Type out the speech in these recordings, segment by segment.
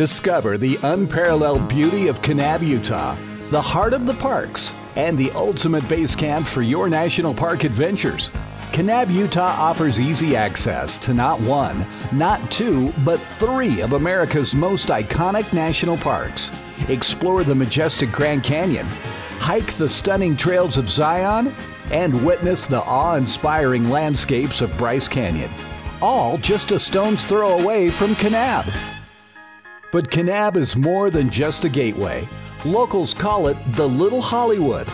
Discover the unparalleled beauty of Kanab, Utah, the heart of the parks, and the ultimate base camp for your national park adventures. Kanab, Utah offers easy access to not one, not two, but three of America's most iconic national parks. Explore the majestic Grand Canyon, hike the stunning trails of Zion, and witness the awe inspiring landscapes of Bryce Canyon. All just a stone's throw away from Kanab. But Kanab is more than just a gateway. Locals call it the Little Hollywood.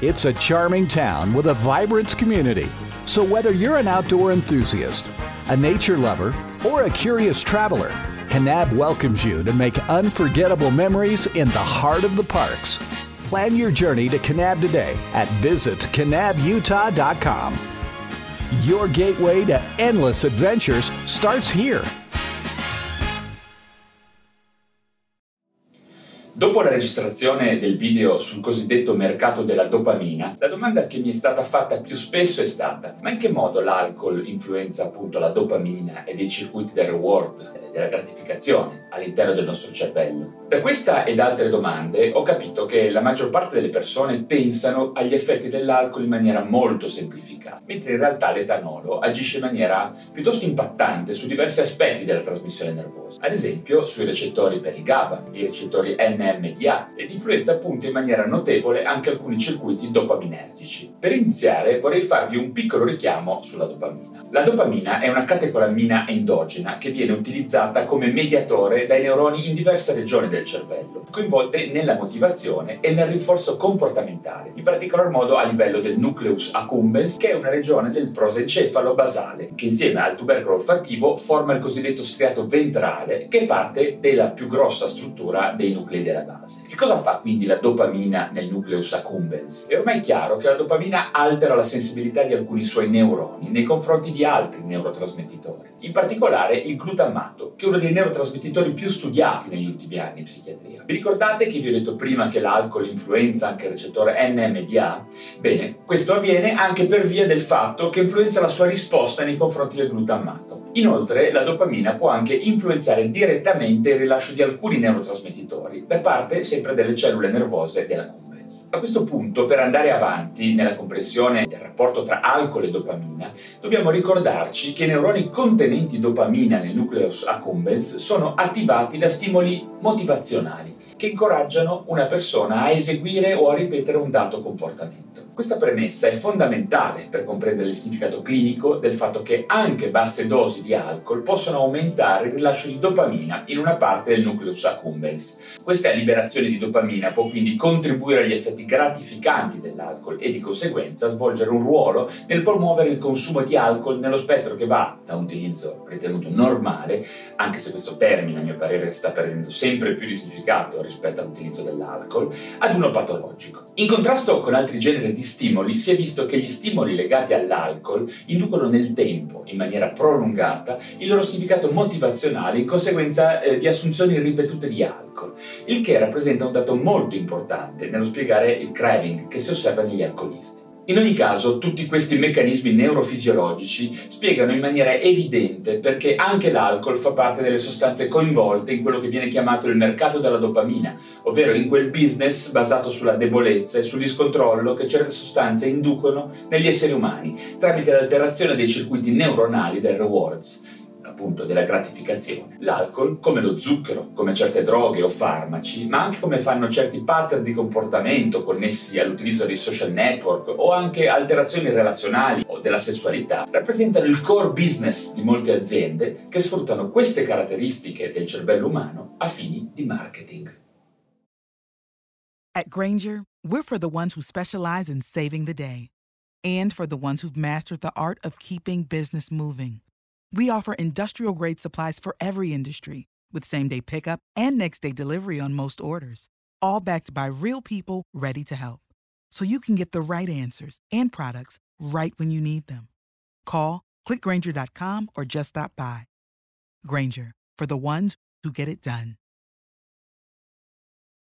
It's a charming town with a vibrant community. So whether you're an outdoor enthusiast, a nature lover, or a curious traveler, Kanab welcomes you to make unforgettable memories in the heart of the parks. Plan your journey to Kanab today at visitkanabutah.com. Your gateway to endless adventures starts here. Dopo la registrazione del video sul cosiddetto mercato della dopamina, la domanda che mi è stata fatta più spesso è stata: ma in che modo l'alcol influenza appunto la dopamina e dei circuiti del reward? della gratificazione all'interno del nostro cervello. Da questa ed altre domande ho capito che la maggior parte delle persone pensano agli effetti dell'alcol in maniera molto semplificata, mentre in realtà l'etanolo agisce in maniera piuttosto impattante su diversi aspetti della trasmissione nervosa, ad esempio sui recettori per il GABA, i recettori NMDA ed influenza appunto in maniera notevole anche alcuni circuiti dopaminergici. Per iniziare vorrei farvi un piccolo richiamo sulla dopamina. La dopamina è una catecolamina endogena che viene utilizzata come mediatore dai neuroni in diverse regioni del cervello, coinvolte nella motivazione e nel rinforzo comportamentale, in particolar modo a livello del nucleus accumbens, che è una regione del prosencefalo basale, che insieme al tubercolo olfattivo forma il cosiddetto striato ventrale, che è parte della più grossa struttura dei nuclei della base. Che cosa fa quindi la dopamina nel nucleus accumbens? È ormai chiaro che la dopamina altera la sensibilità di alcuni suoi neuroni nei confronti di altri neurotrasmettitori, in particolare il glutammato, che è uno dei neurotrasmettitori più studiati negli ultimi anni in psichiatria. Vi ricordate che vi ho detto prima che l'alcol influenza anche il recettore NMDA? Bene, questo avviene anche per via del fatto che influenza la sua risposta nei confronti del glutammato. Inoltre, la dopamina può anche influenzare direttamente il rilascio di alcuni neurotrasmettitori da parte sempre delle cellule nervose della culla. A questo punto, per andare avanti nella comprensione del rapporto tra alcol e dopamina, dobbiamo ricordarci che i neuroni contenenti dopamina nel nucleus accumbens sono attivati da stimoli motivazionali che incoraggiano una persona a eseguire o a ripetere un dato comportamento. Questa premessa è fondamentale per comprendere il significato clinico del fatto che anche basse dosi di alcol possono aumentare il rilascio di dopamina in una parte del nucleus accumbens. Questa liberazione di dopamina può quindi contribuire agli effetti gratificanti dell'alcol e di conseguenza svolgere un ruolo nel promuovere il consumo di alcol nello spettro che va da un utilizzo ritenuto normale, anche se questo termine a mio parere sta perdendo sempre più di significato rispetto all'utilizzo dell'alcol, ad uno patologico. In contrasto con altri generi di stimoli si è visto che gli stimoli legati all'alcol inducono nel tempo, in maniera prolungata, il loro significato motivazionale in conseguenza eh, di assunzioni ripetute di alcol, il che rappresenta un dato molto importante nello spiegare il craving che si osserva negli alcolisti. In ogni caso, tutti questi meccanismi neurofisiologici spiegano in maniera evidente perché anche l'alcol fa parte delle sostanze coinvolte in quello che viene chiamato il mercato della dopamina, ovvero in quel business basato sulla debolezza e sul discontrollo che certe sostanze inducono negli esseri umani tramite l'alterazione dei circuiti neuronali del rewards appunto della gratificazione. L'alcol, come lo zucchero, come certe droghe o farmaci, ma anche come fanno certi pattern di comportamento connessi all'utilizzo dei social network o anche alterazioni relazionali o della sessualità, rappresentano il core business di molte aziende che sfruttano queste caratteristiche del cervello umano a fini di marketing. At Granger, we're for the ones who specialize in saving the day and for the ones who've mastered the art of keeping business moving. We offer industrial grade supplies for every industry with same day pickup and next day delivery on most orders, all backed by real people ready to help. So you can get the right answers and products right when you need them. Call clickgranger.com or just stop by. Granger for the ones who get it done.